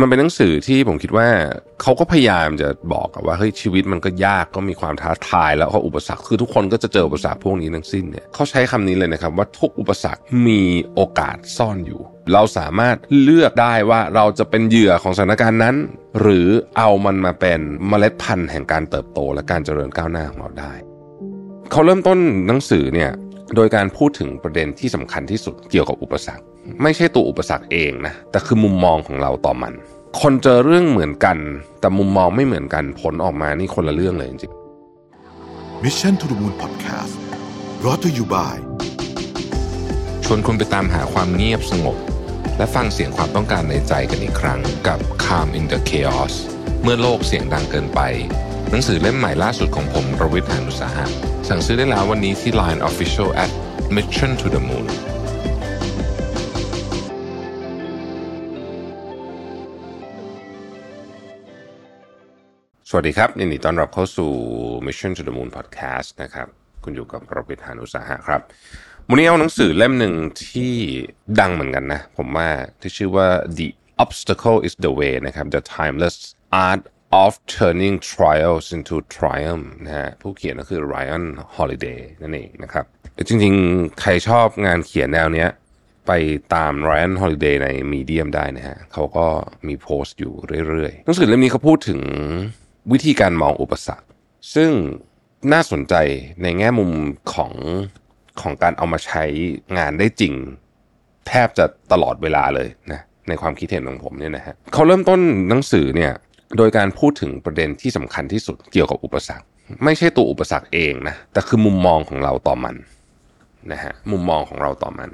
มันเป็นหนังสือที่ผมคิดว่าเขาก็พยายามจะบอกว่าเฮ้ยชีวิตมันก็ยากก็มีความท้าทายแล้วก็อุปสรรคคือทุกคนก็จะเจออุปสรรคพวกนี้ทั้งสิ้นเนี่ยเขาใช้คำนี้เลยนะครับว่าทุกอุปสรรคมีโอกาสซ่อนอยู่ เราสามารถเลือกได้ว่าเราจะเป็นเหยื่อของสถานการณ์นั้น หรือเอามันมาเป็นเมล็ดพันธุ์แห่งการเติบโตและการเจริญก้าวหน้าของเราได้เขาเริ่มต้นหนังสือเนี่ย โดยการพูดถึงประเด็นที่สำคัญที่สุดเกี่ยวกับอุปสรรค ไม่ใช่ตัวอุปสรรคเองนะ แต่คือมุมมองของเราต่อมัน คนเจอเรื่องเหมือนกัน แต่มุมมองไม่เหมือนกันผลออกมานี่คนละเรื่องเลยจริง Mission to the Moon Podcast brought to you by ชวนคุณไปตามหาความเงียบสงบ และฟังเสียงความต้องการในใจกันอีกครั้งกับ Calm in the Chaos เมื่อโลกเสียงดังเกินไป หนังสือเล่มใหม่ล่าสุดของผมรวิทยานุสาหะ สั่งซื้อได้แล้ววันนี้ที่ Line Official at Mission to the Moon สวัสดีครับยินดีต้อนรับเข้าสู่ Mission to the Moon Podcast นะครับ คุณอยู่กับรวิทยานุสาหะครับ วันนี้เอาหนังสือเล่มหนึ่งที่ดังเหมือนกันนะ ผมว่าที่ชื่อว่า The Obstacle is the Way นะครับ The Timeless Art of Turning Trials into Triumph นะฮะผู้เขียนก็คือ Ryan Holiday นั่นเองนะครับ จริงๆ ใครชอบงานเขียนแนวเนี้ยไปตาม Ryan Holiday ใน Medium ได้นะฮะเขาก็มีโพสต์อยู่เรื่อยๆหนังสือเล่มนี้เขาพูดถึงวิธีการมองอุปสรรค ซึ่งน่าสนใจในแง่มุมของของการเอามาใช้งานได้จริง แทบจะตลอดเวลาเลยนะในความคิดเห็นของผมเนี่ยนะฮะเขาเริ่มต้นหนังสือเนี่ย โดยการพูดถึงประเด็นที่สำคัญที่สุดเกี่ยวกับอุปสรรค ไม่ใช่ตัวอุปสรรคเองนะแต่คือมุมมองของเราต่อมันนะฮะมุมมองของเราต่อมัน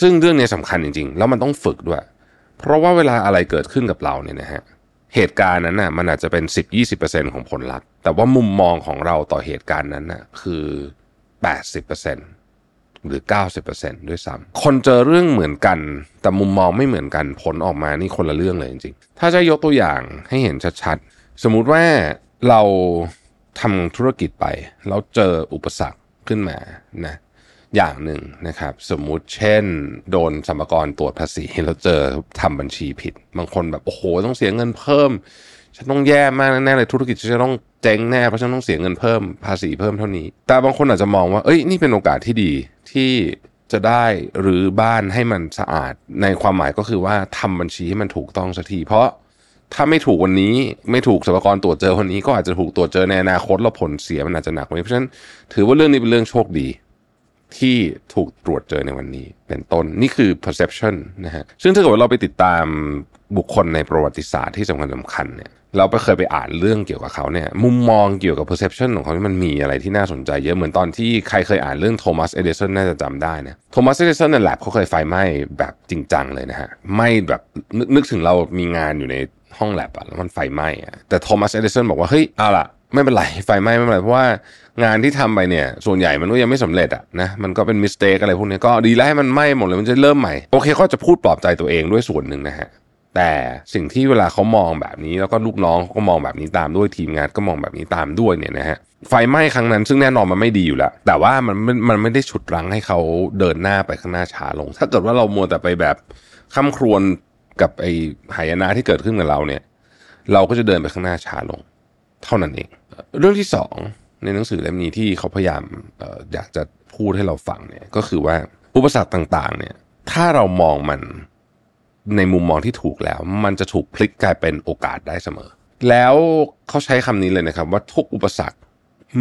ซึ่งเรื่องนี้สำคัญจริงๆ แล้วมันต้องฝึกด้วย เพราะว่าเวลาอะไรเกิดขึ้นกับเราเนี่ยนะฮะเหตุการณ์นั้นน่ะมันอาจจะเป็น 10-20%ของผลลัพธ์แต่ว่ามุมมองของเราต่อเหตุการณ์นั้นน่ะคือ 80% หรือ 90%ด้วยซ้ำคนเจอเรื่องเหมือนกัน แต่มุมมองไม่เหมือนกันผลออกมานี่คนละเรื่องเลยจริงๆ ถ้าจะยกตัวอย่างให้เห็นชัดๆ สมมุติว่าเราทำธุรกิจไป แล้วเจออุปสรรคขึ้นมานะอย่างหนึ่งนะครับ สมมุติเช่น โดนสมรกรตรวจภาษีแล้วเจอทำบัญชีผิด บางคนแบบ โอ้โห ต้องเสียเงินเพิ่ม ฉันต้องแย่มากแน่เลยธุรกิจฉันจะต้องเจ๊งแน่เพราะฉันต้องเสียเงินเพิ่มภาษีเพิ่มเท่านี้ แต่บางคนอาจจะมองว่าเอ้ยนี่เป็นโอกาสที่ดีที่จะได้หรือบ้านให้มันสะอาดในความหมายก็คือว่าทำบัญชีให้มันถูกต้องสักที เพราะถ้าไม่ถูกวันนี้ไม่ถูกสมรกรตรวจเจอวันนี้ ก็อาจจะถูกตรวจเจอในอนาคตแล้วผลเสียมันอาจจะหนักกว่านี้เพราะฉะนั้นถือว่าเรื่องนี้เป็นเรื่องโชคดีที่ถูกตรวจเจอในวันนี้เป็นต้นนี่คือ perception นะฮะซึ่งถ้าเกิดว่าเราไปติดตาม บุคคลในประวัติศาสตร์ที่สำคัญสำคัญเนี่ยเราไปเคยไปอ่านเรื่องเกี่ยวกับเขาเนี่ยมุมมองเกี่ยวกับ perception ของเขาที่มันมีอะไรที่น่าสนใจเยอะเหมือนตอนที่ใครเคยอ่านเรื่องโทมัสเอเดสันน่าจะจำได้นะโทมัสเอเดสันในแลบเขาเคยไฟไหม้แบบจริงจังเลยนะฮะไหม้แบบนึกนึกถึงเรามีงานอยู่ในห้องแลบอะแล้วมันไฟไหม้อะแต่โทมัสเอเดสันบอกว่าเฮ้ยเอาล่ะไม่เป็นไรไฟไหม้ไม่เป็นไรเพราะว่างานที่ทำไปเนี่ย ส่วนใหญ่มันก็ยังไม่สำเร็จอะนะมันก็เป็นมิสเตคอะไรพวกนี้ก็ดีแล้วให้มันไหม้หมดเลยมันจะเริ่มใหม่โอเคเขาจะพูดปลอบใจตัวเองด้วยส่วนหนึ่งนะฮะ แต่สิ่งที่เวลาเขามองแบบนี้แล้วก็ลูกน้องเขาก็มองแบบนี้ตามด้วยทีมงานก็มองแบบนี้ตามด้วยเนี่ยนะฮะไฟไหม้ครั้งนั้นซึ่งแน่นอนมันไม่ดีอยู่แล้ว แต่ว่ามันมันไม่ได้ฉุดรั้งให้เขาเดินหน้าไปข้างหน้าช้าลง ถ้าเกิดว่าเรามัวแต่ไปแบบข้าครวญกับไอ้หายนะที่เกิดขึ้นกับเราเนี่ย เราก็จะเดินไปข้างหน้าช้าลง เท่านั้นเอง เรื่องที่สองในหนังสือเล่มนี้ที่เขาพยายามอออยากจะพูดให้เราฟังเนี่ยก็คือว่าอุปสรรคต่างๆ เนี่ย ถ้าเรามองมัน ในมุมมองที่ถูกแล้ว มันจะถูกพลิกกลายเป็นโอกาสได้เสมอ แล้วเขาใช้คำนี้เลยนะครับ ว่าทุกอุปสรรค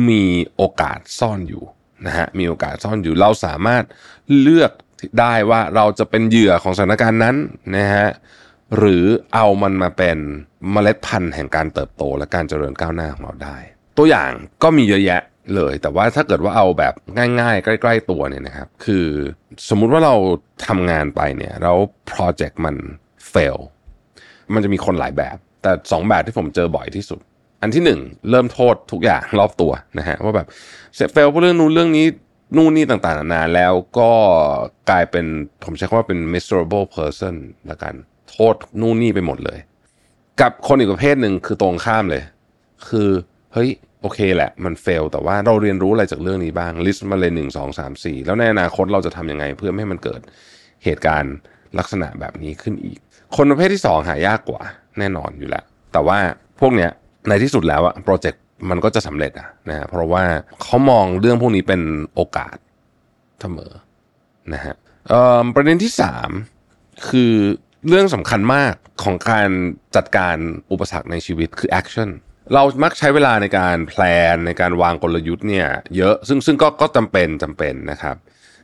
มีโอกาสซ่อนอยู่นะฮะมีโอกาสซ่อนอยู่เราสามารถเลือกได้ว่าเราจะเป็นเหยื่อของสถานการณ์นั้นนะฮะหรือเอามันมาเป็นเมล็ดพันธุ์แห่งการเติบโตและการเจริญก้าวหน้าของเราได้ ตัวอย่างก็มีเยอะแยะ เลย แต่ว่าถ้าเกิดว่าเอาแบบง่ายๆ ใกล้ ๆ ตัวเนี่ยนะครับ คือสมมุติว่าเราทำงานไปเนี่ยแล้วโปรเจกต์มัน fail มันจะมีคนหลายแบบ แต่ 2 แบบที่ผมเจอบ่อยที่สุด อันที่ 1 เริ่มโทษทุกอย่างรอบตัวนะฮะว่าแบบเสร็จ fail เพราะเรื่องนู้นเรื่องนี้นู่นนี่ต่างๆนานาแล้วก็กลายเป็นผมใช้คำว่าเป็น miserable person ละกัน โทษนู่นนี่ไปหมดเลย กับคนอีกประเภทหนึ่งคือตรงข้ามเลย คือเฮ้ย โอเคแหละ มันเฟล แต่ว่าเราเรียนรู้อะไรจากเรื่องนี้บ้างลิสต์มาเลยหนึ่งสองสามสี่แล้วในอนาคตเราจะทำยังไงเพื่อไม่ให้มันเกิดเหตุการณ์ลักษณะแบบนี้ขึ้นอีก คนประเภทที่2หายากกว่าแน่นอนอยู่แล้ว แต่ว่าพวกเนี้ยในที่สุดแล้วอะโปรเจกต์มันก็จะสำเร็จอะนะฮะเพราะว่าเขามองเรื่องพวกนี้เป็นโอกาสเสมอนะฮะประเด็นที่3คือเรื่องสำคัญมากของการจัดการอุปสรรคในชีวิตคือ action เรามักใช้เวลาในการแพลนในการวางกลยุทธ์เนี่ยเยอะซึ่งซึ่งก็ก็จำเป็นจำเป็นนะครับ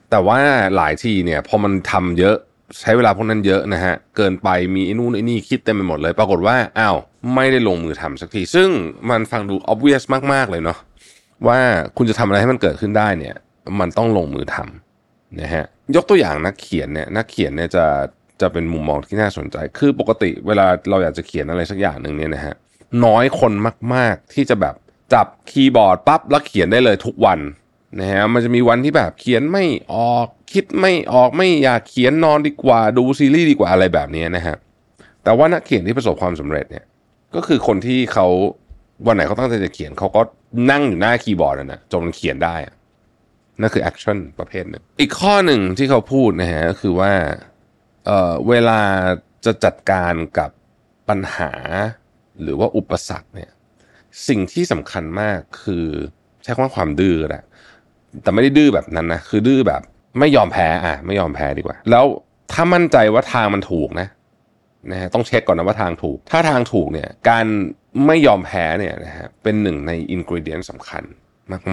แต่ว่าหลายทีเนี่ยพอมันทำเยอะใช้เวลาพวกนั้นเยอะนะฮะเกินไปมีไอ้นู่นไอ้นี่คิดเต็มไปหมดเลย ปรากฏว่าอ้าวไม่ได้ลงมือทำสักที ซึ่งมันฟังดู obvious มาก ๆ เลยเนาะว่าคุณจะทำอะไรให้มันเกิดขึ้นได้เนี่ย มันต้องลงมือทำนะฮะยกตัวอย่างนักเขียนเนี่ยนักเขียนเนี่ยจะจะเป็นมุมมองที่น่าสนใจ คือปกติเวลาเราอยากจะเขียนอะไรสักอย่างหนึ่งเนี่ยนะฮะ น้อยคนมาก ๆ ที่จะแบบจับคีย์บอร์ดปั๊บแล้วเขียนได้เลยทุกวันนะฮะมันจะมีวันที่แบบเขียนไม่ออกคิดไม่ออกไม่อยากเขียนนอนดีกว่า ดูซีรีส์ดีกว่าอะไรแบบนี้นะฮะแต่ว่านักเขียนที่ประสบความสำเร็จเนี่ยก็คือคนที่เขาวันไหนเขาตั้งใจจะเขียนเขาก็นั่งอยู่หน้าคีย์บอร์ดนะจนเขียนได้นั่นคือ action ประเภทหนึ่งอีกข้อหนึ่งที่เขาพูดนะฮะก็คือว่าเออเวลาจะจัดการกับปัญหา หรือว่าอุปสรรคเนี่ยสิ่งที่สำคัญมากคือใช้คำว่าความดื้อแหละแต่ไม่ได้ดื้อแบบนั้นนะคือดื้อแบบไม่ยอมแพ้อะไม่ยอมแพ้ดีกว่า แล้วถ้ามั่นใจว่าทางมันถูกนะนะฮะต้องเช็คก่อนนะว่าทางถูก ถ้าทางถูกเนี่ยการไม่ยอมแพ้เนี่ยนะฮะเป็นหนึ่งในอินกริเดียนสำคัญ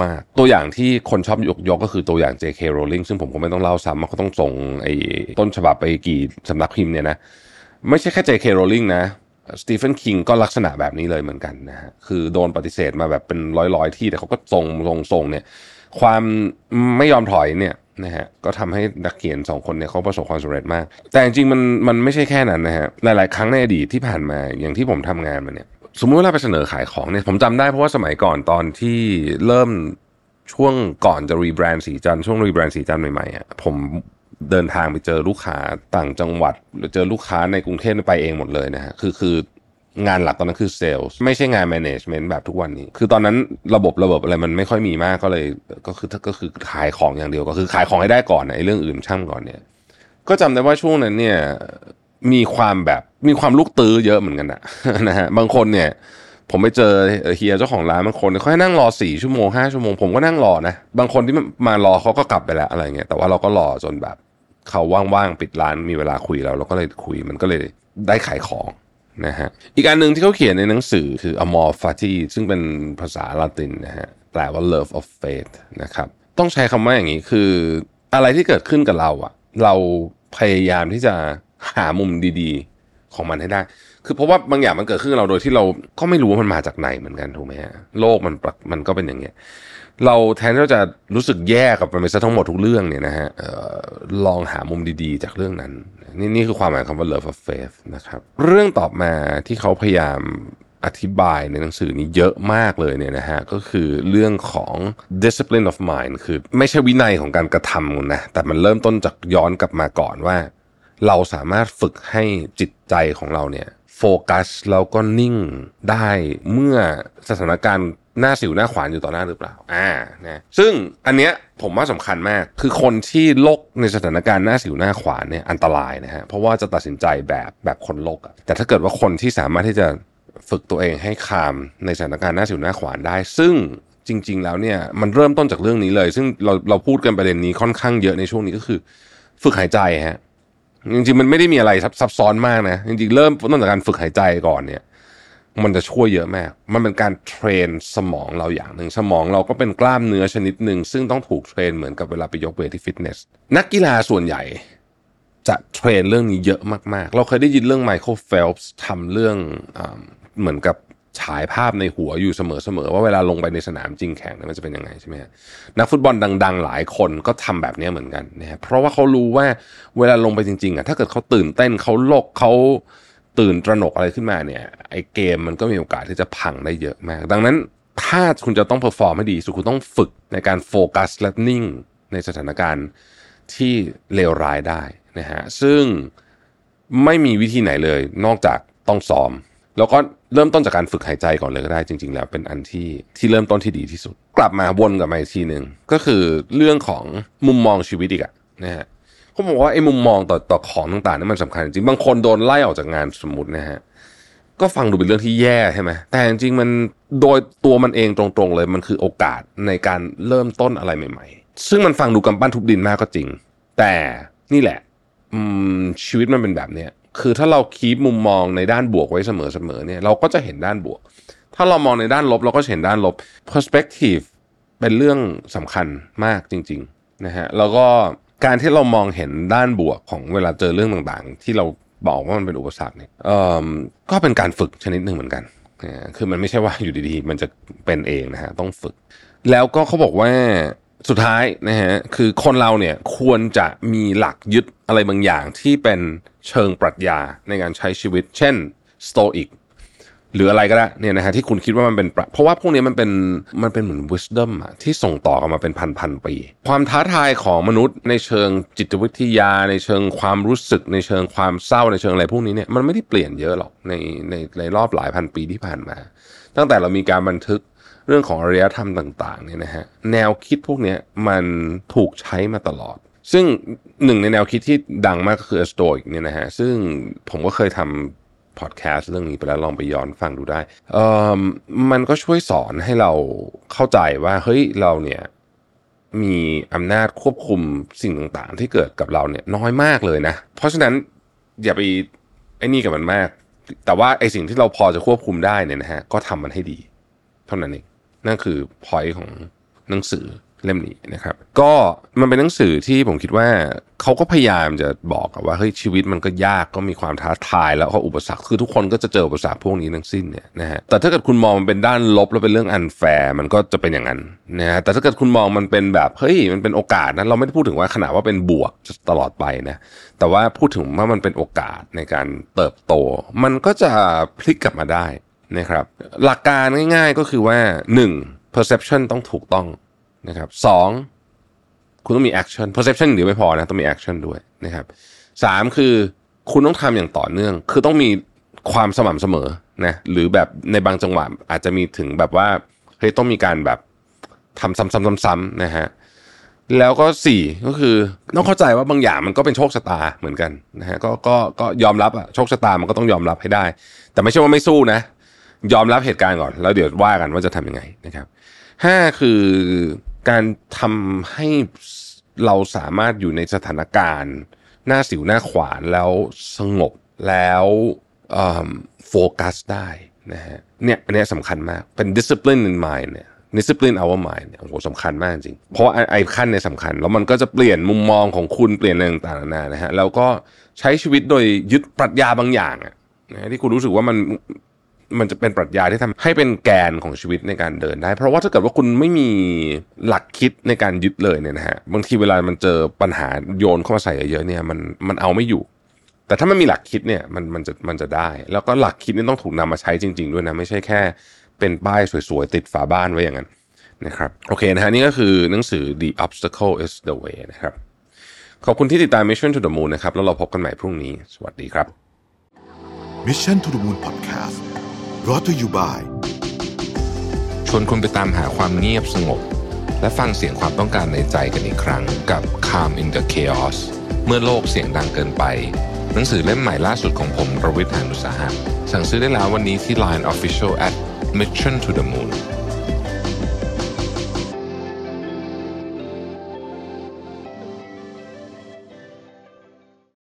มาก ๆ ตัวอย่างที่คนชอบยกยกก็คือตัวอย่าง J.K. Rowling ซึ่งผมก็ไม่ต้องเล่าซ้ำมันก็ต้องส่งไอ้ต้นฉบับไปกี่สำนักพิมพ์เนี่ยนะ ไม่ใช่แค่ J.K. Rowling นะ สตีเฟนคิงก็ลักษณะแบบนี้เลยเหมือนกันนะฮะคือโดนปฏิเสธมาแบบเป็นร้อยๆ ที่แต่เขาก็ส่งส่งส่งเนี่ย ความไม่ยอมถอยเนี่ยนะฮะก็ทำให้นักเขียนสองคนเนี่ยเขาประสบความสำเร็จมาก แต่จริงๆมันมันไม่ใช่แค่นั้นนะฮะหลายๆ ครั้งในอดีตที่ผ่านมาอย่างที่ผมทำงานมาเนี่ยสมมติว่าเราไปเสนอขายของเนี่ยผมจำได้เพราะว่าสมัยก่อนตอนที่เริ่มช่วงก่อนจะ rebrand ศรีจันทร์ช่วง rebrand ศรีจันทร์ใหม่ๆอะผม เดินทางไปเจอลูกค้าต่างจังหวัด หรือเจอลูกค้าในกรุงเทพไปเองหมดเลยนะฮะคือคืองานหลักตอนนั้นคือเซลล์ไม่ใช่งาน management แบบทุกวันนี้ คือตอนนั้นระบบระบบอะไรมันไม่ค่อยมีมากก็เลยก็คือก็คือขายของอย่างเดียวก็คือขายของให้ได้ก่อนไอ้เรื่องอื่นช่างก่อนเนี่ย ก็จำได้ว่าช่วงนั้นเนี่ยมีความแบบมีความลูกตื้อเยอะเหมือนกันนะนะฮะบางคนเนี่ย ผมไปเจอเฮียเจ้าของร้านบางคนเขาให้นั่งรอสี่ชั่วโมงห้าชั่วโมงผมก็นั่งรอนะบางคนที่มารอเขาก็กลับไปแล้วอะไรเงี้ยแต่ว่าเราก็รอจนแบบ เขาว่างๆปิดร้านมีเวลาคุยเราเราก็เลยคุยมันก็เลยได้ขายของนะฮะอีกอันหนึ่งที่เขาเขียนในหนังสือคือ amor fati ซึ่งเป็นภาษาละตินนะฮะแปลว่า love of faith นะครับต้องใช้คำว่าอย่างนี้คืออะไรที่เกิดขึ้นกับเราอะเราพยายามที่จะหามุมดีๆของมันให้ได้ คือเพราะว่าบางอย่างมันเกิดขึ้นกับเราโดยที่เราก็ไม่รู้ว่ามันมาจากไหนเหมือนกันถูกไหมฮะโลกมันมันก็เป็นอย่างเงี้ย เราแทนที่เราจะรู้สึกแย่กับมันไปซะทั้งหมดทุกเรื่องเนี่ยนะฮะลองหามุมดีๆ จากเรื่องนั้น นี่นี่คือความหมายคำว่า love of faith นะครับ เรื่องต่อมาที่เขาพยายามอธิบายในหนังสือนี้เยอะมากเลยเนี่ยนะฮะก็คือเรื่องของ discipline of mind คือไม่ใช่วินัยของการกระทำนะแต่มันเริ่มต้นจากย้อนกลับมาก่อนว่า เราสามารถฝึกให้จิตใจของเราเนี่ยโฟกัสแล้วก็นิ่งได้เมื่อสถานการณ์ หน้าสิวหน้าขวานอยู่ต่อหน้าหรือเปล่า อ่านะซึ่งอันเนี้ยผมว่าสำคัญมาก คือคนที่โลกในสถานการณ์หน้าสิวหน้าขวานเนี่ยอันตรายนะฮะ เพราะว่าจะตัดสินใจแบบแบบคนโลกอะแต่ถ้าเกิดว่าคนที่สามารถที่จะฝึกตัวเองให้คามในสถานการณ์หน้าสิวหน้าขวานได้ ซึ่งจริง ๆ แล้วเนี่ยมันเริ่มต้นจากเรื่องนี้เลย ซึ่งเราเราพูดกันประเด็นนี้ค่อนข้างเยอะในช่วงนี้ก็คือ ฝึกหายใจฮะจริงๆมันไม่ได้มีอะไรซับซ้อนมากนะจริงๆเริ่มต้นจากการฝึกหายใจก่อนเนี่ย มันจะช่วยเยอะมาก มันเป็นการ train สมองเราอย่างหนึ่ง สมองเราก็เป็นกล้ามเนื้อชนิดหนึ่ง ซึ่งต้องถูก train เหมือนกับเวลาไปยก weight ที่ฟิตเนส นักกีฬาส่วนใหญ่จะ train เรื่องนี้เยอะมากๆ เราเคยได้ยินเรื่อง Michael Phelps ทำเรื่องอเหมือนกับฉายภาพในหัวอยู่เสมอๆ ว่าเวลาลงไปในสนามจริงแข่งมันจะเป็นยังไงใช่ไหมนักฟุตบอลดัง ๆ หลายคนก็ทำแบบนี้เหมือนกันนะเพราะว่าเขารู้ว่าเวลาลงไปจริงๆอะถ้าเกิดเขาตื่นเต้นเขาลกเขา ตื่นตระหนกอะไรขึ้นมาเนี่ยไอเกมมันก็มีโอกาสที่จะพังได้เยอะมาก ดังนั้นถ้าคุณจะต้อง perform ให้ดีสุดคุณต้องฝึกในการโฟกัสและนิ่งในสถานการณ์ที่เลวร้ายได้นะฮะซึ่งไม่มีวิธีไหนเลยนอกจากต้องซ้อม แล้วก็เริ่มต้นจากการฝึกหายใจก่อนเลยก็ได้จริง ๆ แล้วเป็นอันที่ที่เริ่มต้นที่ดีที่สุด กลับมาวนกับมาอีกทีหนึ่งก็คือเรื่องของมุมมองชีวิตอีกอะนะฮะ เขาบอกว่าไอ้มุมมองต่อต่อของต่างๆนี่มันสำคัญจริงบางคนโดนไล่ออกจากงานสมมตินะฮะก็ฟังดูเป็นเรื่องที่แย่ใช่ไหมแต่จริงๆมันโดยตัวมันเองตรงๆเลยมันคือโอกาสในการเริ่มต้นอะไรใหม่ๆ ซึ่งมันฟังดูกำปั้นทุบดินมากก็จริง แต่นี่แหละชีวิตมันเป็นแบบเนี้ยคือถ้าเราคีบมุมมองในด้านบวกไว้เสมอๆเนี่ยเราก็จะเห็นด้านบวก ถ้าเรามองในด้านลบเราก็เห็นด้านลบ perspective เป็นเรื่องสำคัญมากจริงๆนะฮะแล้วก็ การที่เรามองเห็นด้านบวกของเวลาเจอเรื่องต่างๆ ที่เราบอกว่ามันเป็นอุปสรรคเนี่ยก็เป็นการฝึกชนิดหนึ่งเหมือนกันคือมันไม่ใช่ว่าอยู่ดีๆ มันจะเป็นเองนะฮะต้องฝึก แล้วก็เขาบอกว่าสุดท้ายนะฮะคือคนเราเนี่ยควรจะมีหลักยึดอะไรบางอย่างที่เป็นเชิงปรัชญาในการใช้ชีวิต เช่นสโตอิก หรืออะไรก็ได้เนี่ยนะฮะที่คุณคิดว่ามันเป็นเพราะว่าพวกนี้มันเป็นมันเป็นเหมือน wisdom อะที่ส่งต่อกันมาเป็นพันพันปี ความท้าทายของมนุษย์ในเชิงจิตวิทยา ในเชิงความรู้สึก ในเชิงความเศร้าในเชิงอะไรพวกนี้เนี่ยมันไม่ได้เปลี่ยนเยอะหรอกในในในรอบหลายพันปีที่ผ่านมา ตั้งแต่เรามีการบันทึกเรื่องของอารยธรรมต่างๆเนี่ยนะฮะแนวคิดพวกนี้มันถูกใช้มาตลอดซึ่งหนึ่งในแนวคิดที่ดังมากก็คือสโตอิกเนี่ยนะฮะซึ่งผมก็เคยทำ พอดแคสต์เรื่องนี้ไปแล้วลองไปย้อนฟังดูได้เออมันก็ช่วยสอนให้เราเข้าใจว่าเฮ้ยเราเนี่ยมีอำนาจควบคุมสิ่งต่างๆ ที่เกิดกับเราเนี่ยน้อยมากเลยนะ เพราะฉะนั้นอย่าไปไอ้นี่กับมันมาก แต่ว่าไอ้สิ่งที่เราพอจะควบคุมได้เนี่ยนะฮะก็ทำมันให้ดี เท่านั้นเองนั่นคือ point ของหนังสือ เล่มนี้นะครับ ก็มันเป็นหนังสือที่ผมคิดว่าเขาก็พยายามจะบอกว่าเฮ้ยชีวิตมันก็ยากก็มีความท้าทายแล้วก็อุปสรรคคือทุกคนก็จะเจออุปสรรคพวกนี้ทั้งสิ้นเนี่ยนะฮะแต่ถ้าเกิดคุณมองมันเป็นด้านลบแล้วเป็นเรื่อง unfair มันก็จะเป็นอย่างนั้นนะฮะแต่ถ้าเกิดคุณมองมันเป็นแบบเฮ้ยมันเป็นโอกาสนะเราไม่ได้พูดถึงว่าขนาดว่าเป็นบวกตลอดไปนะแต่ว่าพูดถึงว่ามันเป็นโอกาสในการเติบโต มันก็จะพลิกกลับมาได้นะครับหลักการง่ายๆก็คือว่า 1. perception ต้องถูกต้อง นะครับสองคุณต้องมี action perception เดียวไม่พอนะต้องมี action ด้วยนะครับสามคือคุณต้องทำอย่างต่อเนื่อง คือต้องมีความสม่ำเสมอนะหรือแบบในบางจังหวะอาจจะมีถึงแบบว่าเฮ้ยต้องมีการแบบทำซ้ำๆๆๆนะฮะแล้วก็สี่ก็คือต้องเข้าใจว่าบางอย่างมันก็เป็นโชคชะตาเหมือนกันนะฮะก็ก็ก็ยอมรับอะโชคชะตามันก็ต้องยอมรับให้ได้ แต่ไม่ใช่ว่าไม่สู้นะ ยอมรับเหตุการณ์ก่อน แล้วเดี๋ยวว่ากันว่าจะทำยังไงนะครับห้าคือ การทำให้เราสามารถอยู่ในสถานการณ์ หน้าสิวหน้าขวานแล้วสงบแล้วโฟกัสได้นะฮะเนี่ยอันนี้สำคัญมากเป็น discipline in mind เนี่ย discipline our mind เนี่ยโอ้โหสำคัญมากจริง เพราะไอ้ขั้นในสำคัญ แล้วมันก็จะเปลี่ยนมุมมองของคุณเปลี่ยนอะไรต่างๆนานานะฮะแล้วก็ใช้ชีวิตโดยยึดปรัชญาบางอย่างอะนะที่คุณรู้สึกว่ามัน มันจะเป็นปรัชญาที่ทำให้เป็นแกนของชีวิตในการเดินได้ เพราะว่าถ้าเกิดว่าคุณไม่มีหลักคิดในการยึดเลยเนี่ยนะฮะบางทีเวลามันเจอปัญหาโยนเข้ามาใส่เยอะๆเนี่ยมันมันเอาไม่อยู่ แต่ถ้ามันมีหลักคิดเนี่ยมันมันจะมันจะได้ แล้วก็หลักคิดนี่ต้องถูกนำมาใช้จริง ๆ ด้วยนะไม่ใช่แค่ เป็นป้ายสวยๆติดฝาบ้านไว้อย่างนั้นนะครับโอเคนะฮะนี่ก็คือหนังสือ The Obstacle is the Way นะครับขอบคุณที่ติดตาม Mission to the Moon นะครับแล้วเราพบกันใหม่พรุ่งนี้ สวัสดีครับ Mission to the Moon Podcast รอ t อยู่บ่ายชวนคุณไปตามหาความเงียบสงบ และฟังเสียงความต้องการในใจกันอีกครั้งกับ Calm in the Chaos เมื่อโลกเสียงดังเกินไป หนังสือเล่มใหม่ล่าสุดของผมรวิทยานุสาหะสั่งซื้อได้แล้ววันนี้ที่ Line Official at Mission to the Moon